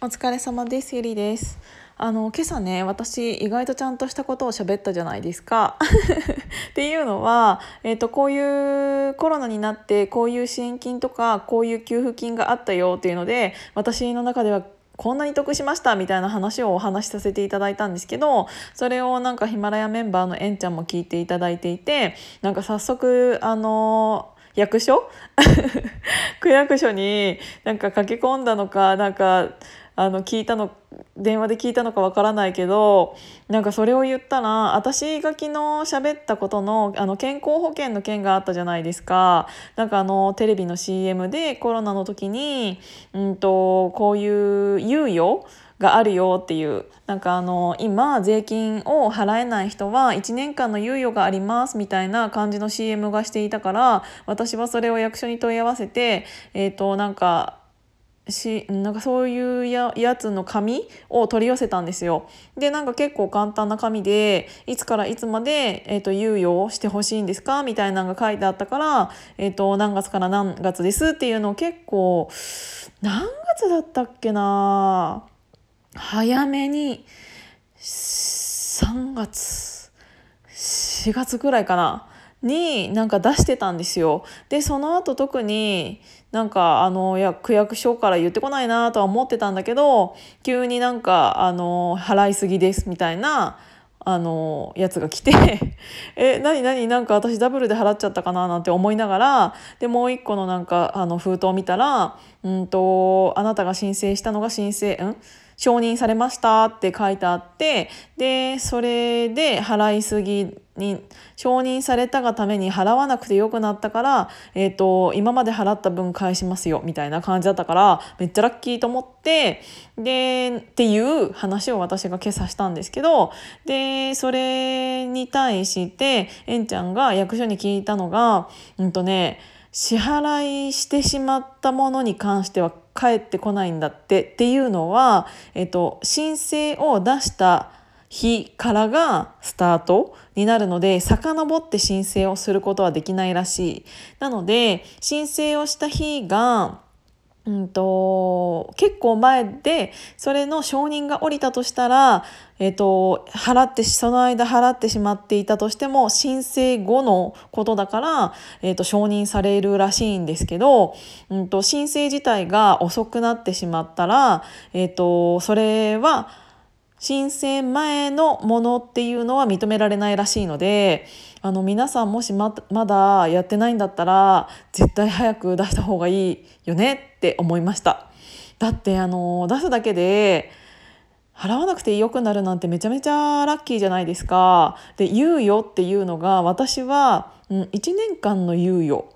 お疲れ様ですゆりです。あの今朝ね私意外とちゃんとしたことを喋ったじゃないですか。っていうのは、えーと、こういうコロナになってこういう支援金とかこういう給付金があったよっていうので私の中ではこんなに得しましたみたいな話をお話しさせていただいたんですけどそれをなんかヒマラヤメンバーのえんちゃんも聞いていただいていてなんか早速あの役所？区役所になんか駆け込んだのかなんかあの聞いたの電話で聞いたのかわからないけどなんかそれを言ったら私が昨日喋ったことのあの健康保険の件があったじゃないですか。なんかあのテレビの CM でコロナの時に、うんと、こういう猶予があるよっていうなんかあの今税金を払えない人は1年間の猶予がありますみたいな感じの CM がしていたから私はそれを役所に問い合わせてえっ、ー、となんかしなんかそういうややつの紙を取り寄せたんですよ。でなんか結構簡単な紙でいつからいつまで、えーと、猶予をしてほしいんですか？みたいなのが書いてあったから、えーと、何月から何月ですっていうのを結構何月だったっけな？早めに3月4月ぐらいかな？になんか出してたんですよ。でその後特になんかあのいや区役所から言ってこないなとは思ってたんだけど急になんかあの払いすぎですみたいなあのやつが来て え何何なんか私ダブルで払っちゃったかななんて思いながらでもう一個のなんかあの封筒を見たらうんとあなたが申請したのが申請うん承認されましたって書いてあってでそれで払いすぎに承認されたがために払わなくてよくなったから、えーと、今まで払った分返しますよみたいな感じだったからめっちゃラッキーと思ってでっていう話を私が今朝したんですけどでそれに対してえんちゃんが役所に聞いたのがうんとね支払いしてしまったものに関しては返ってこないんだってっていうのは、えっと、申請を出した日からがスタートになるので遡って申請をすることはできないらしい。なので申請をした日がうんと、結構前でそれの承認が下りたとしたら、えっと、払ってその間払ってしまっていたとしても申請後のことだから、えっと、承認されるらしいんですけど、うんと、申請自体が遅くなってしまったら、えっと、それは申請前のものっていうのは認められないらしいのであの皆さんもしままだやってないんだったら絶対早く出した方がいいよねって思いました。だってあの出すだけで払わなくてよくなるなんてめちゃめちゃラッキーじゃないですか。で猶予っていうのが私は、うん、1年間の猶予っ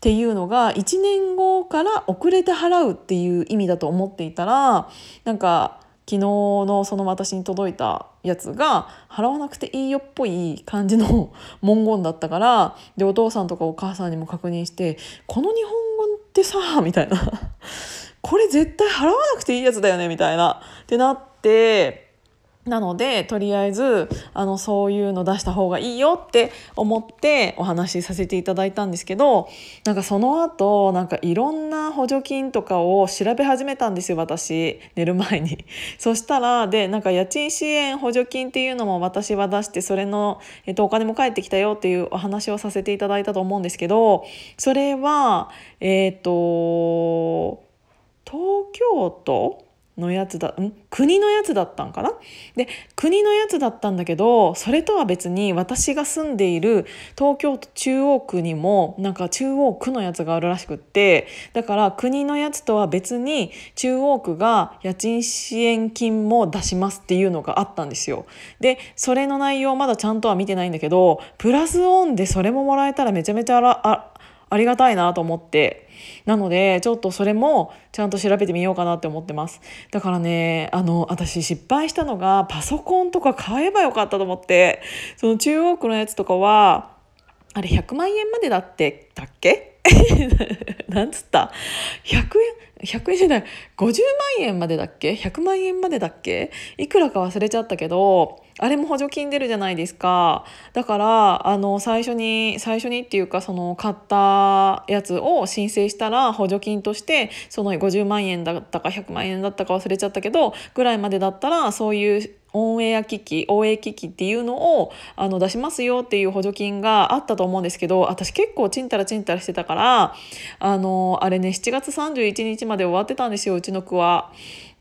ていうのが1年後から遅れて払うっていう意味だと思っていたらなんか昨日のその私に届いたやつが払わなくていいよっぽい感じの 文言だったからでお父さんとかお母さんにも確認して「この日本語ってさ」みたいな「これ絶対払わなくていいやつだよね」みたいな。ってなってなのでとりあえずあのそういうの出した方がいいよって思ってお話しさせていただいたんですけどなんかその後なんかいろんな補助金とかを調べ始めたんですよ私寝る前に。そしたらでなんか家賃支援補助金っていうのも私は出してそれの、えっと、お金も返ってきたよっていうお話をさせていただいたと思うんですけどそれはえっ、と東京都のやつだん？国のやつだったんかな？で国のやつだったんだけどそれとは別に私が住んでいる東京都中央区にもなんか中央区のやつがあるらしくってだから国のやつとは別に中央区が家賃支援金も出しますっていうのがあったんですよ。でそれの内容まだちゃんとは見てないんだけどプラスオンでそれももらえたらめちゃめちゃあらあありがたいなと思って。なのでちょっとそれもちゃんと調べてみようかなって思ってます。だからねあの私失敗したのがパソコンとか買えばよかったと思って。その中央区のやつとかはあれ100万円までだってだっけ？なんつった？100 100円じゃない50万円までだっけ？100万円までだっけ？いくらか忘れちゃったけどあれも補助金出るじゃないですか。だからあの最初に最初にっていうかその買ったやつを申請したら補助金としてその50万円だったか100万円だったか忘れちゃったけどぐらいまでだったらそういうオンエア機器 OA 機器っていうのをあの出しますよっていう補助金があったと思うんですけど私結構チンタラチンタラしてたからあのあれね7月31日まで終わってたんですようちの区は。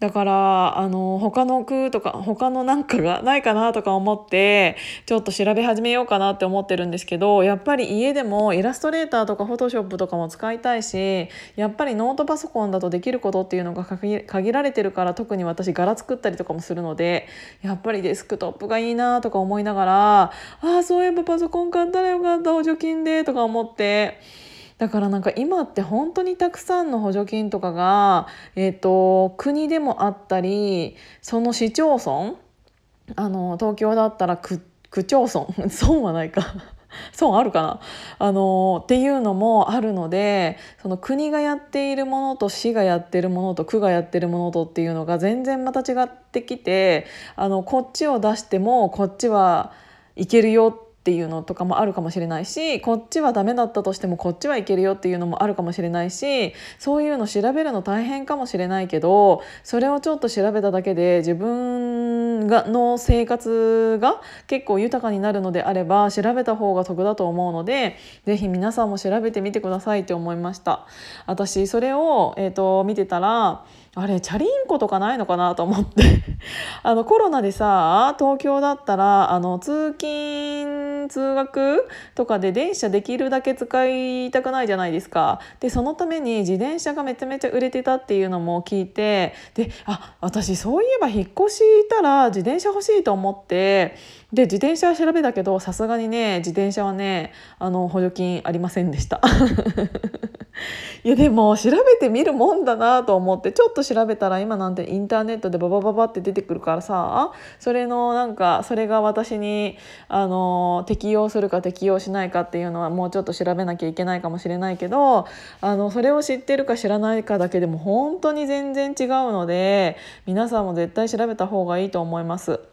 だからあの他の区とか他のなんかがないかなとか思ってちょっと調べ始めようかなって思ってるんですけどやっぱり家でもイラストレーターとかフォトショップとかも使いたいしやっぱりノートパソコンだとできることっていうのが限られてるから特に私柄作ったりとかもするのでやっぱりデスクトップがいいなとか思いながらああそういえばパソコン買ったらよかった補助金でとか思って。だからなんか今って本当にたくさんの補助金とかが、えーと、国でもあったりその市町村あの東京だったら区区町村 損はないか。損あるかな。あのっていうのもあるのでその国がやっているものと市がやってるものと区がやってるものとっていうのが全然また違ってきてあのこっちを出してもこっちはいけるよってっていうのとかもあるかもしれないしこっちはダメだったとしてもこっちはいけるよっていうのもあるかもしれないしそういうの調べるの大変かもしれないけどそれをちょっと調べただけで自分がの生活が結構豊かになるのであれば調べた方が得だと思うので是非皆さんも調べてみてくださいって思いました。私それを、えーと見てたらあれチャリンコとかないのかなと思って。あのコロナでさ東京だったらあの通勤通学とかで電車できるだけ使いたくないじゃないですか。でそのために自転車がめちゃめちゃ売れてたっていうのも聞いて。であ私そういえば引っ越したら自転車欲しいと思って。で自転車は調べたけどさすがにね自転車はねあの補助金ありませんでした。いやでも調べてみるもんだなと思ってちょっと調べたら今なんてインターネットでババババって出てくるからさそれのなんかそれが私にあの適用するか適用しないかっていうのはもうちょっと調べなきゃいけないかもしれないけどあのそれを知ってるか知らないかだけでも本当に全然違うので皆さんも絶対調べた方がいいと思います。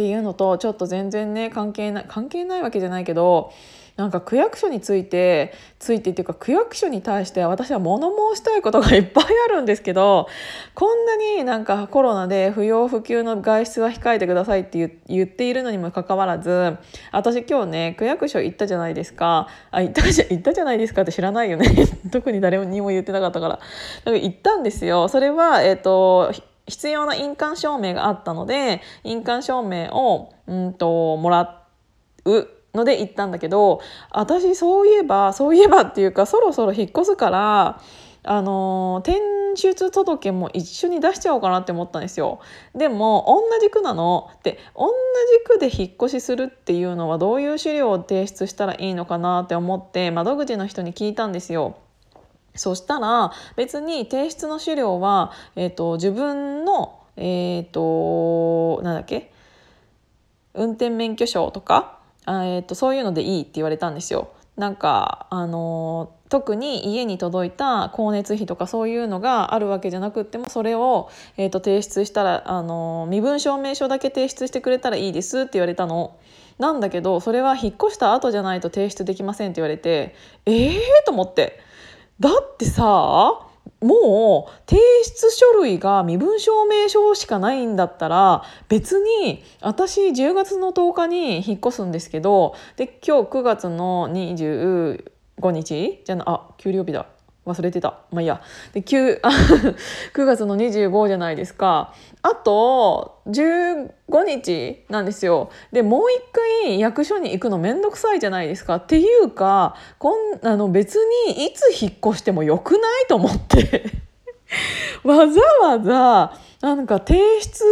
っていうのとちょっと全然ね関係ない関係ないわけじゃないけどなんか区役所についてついてっていうか区役所に対して私は物申したいことがいっぱいあるんですけどこんなになんかコロナで不要不急の外出は控えてくださいって言っているのにもかかわらず私今日ね区役所行ったじゃないですか。あ行ったじゃ行ったじゃないですかって知らないよね。特に誰にも言ってなかったから。だから行ったんですよ。それはえっ、ー、と必要な印鑑証明があったので印鑑証明をうんともらうので行ったんだけど私そういえばそういえばっていうかそろそろ引っ越すからあの転出届も一緒に出しちゃおうかなって思ったんですよでも同じ区なので同じ区で引っ越しするっていうのはどういう資料を提出したらいいのかなって思って窓口の人に聞いたんですよ。そしたら別に提出の資料は、えーと、自分のえ、ー、となんだっけ？運転免許証とか、えーと、そういうのでいいって言われたんですよ。なんかあの特に家に届いた光熱費とかそういうのがあるわけじゃなくってもそれを、えーと、提出したらあの身分証明書だけ提出してくれたらいいですって言われたの。なんだけどそれは引っ越した後じゃないと提出できませんって言われてええー、と思ってだってさもう提出書類が身分証明書しかないんだったら別に私10月の10日に引っ越すんですけどで今日9月の25日？じゃあ給料日だ。忘れてた。まあいいや。で 9, 9 月の25じゃないですか。あと15日なんですよ。でもう一回役所に行くの面倒くさいじゃないですか。っていうかこんあの別にいつ引っ越してもよくないと思って。わざわざなんか提出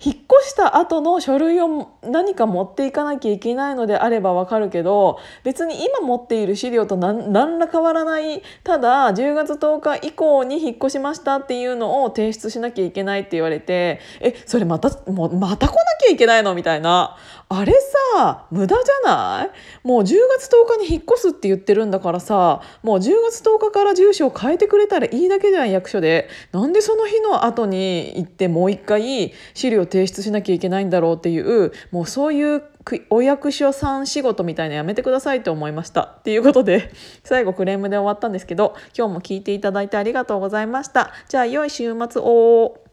引っ越した後の書類を何か持っていかなきゃいけないのであればわかるけど別に今持っている資料と何何ら変わらない。ただ10月10日以降に引っ越しましたっていうのを提出しなきゃいけないって言われてえそれまたもうまた来なきゃいけないのみたいなあれさ無駄じゃないもう10月10日に引っ越すって言ってるんだからさもう10月10日から住所を変えてくれたらいいだけじゃん役所でなんでその日の後に行ってもう一回資料提出しなきゃいけないんだろうっていうもうそういうお役所さん仕事みたいなやめてくださいと思いました。っていうことで 最後クレームで終わったんですけど今日も聞いていただいてありがとうございました。じゃあ良い週末を。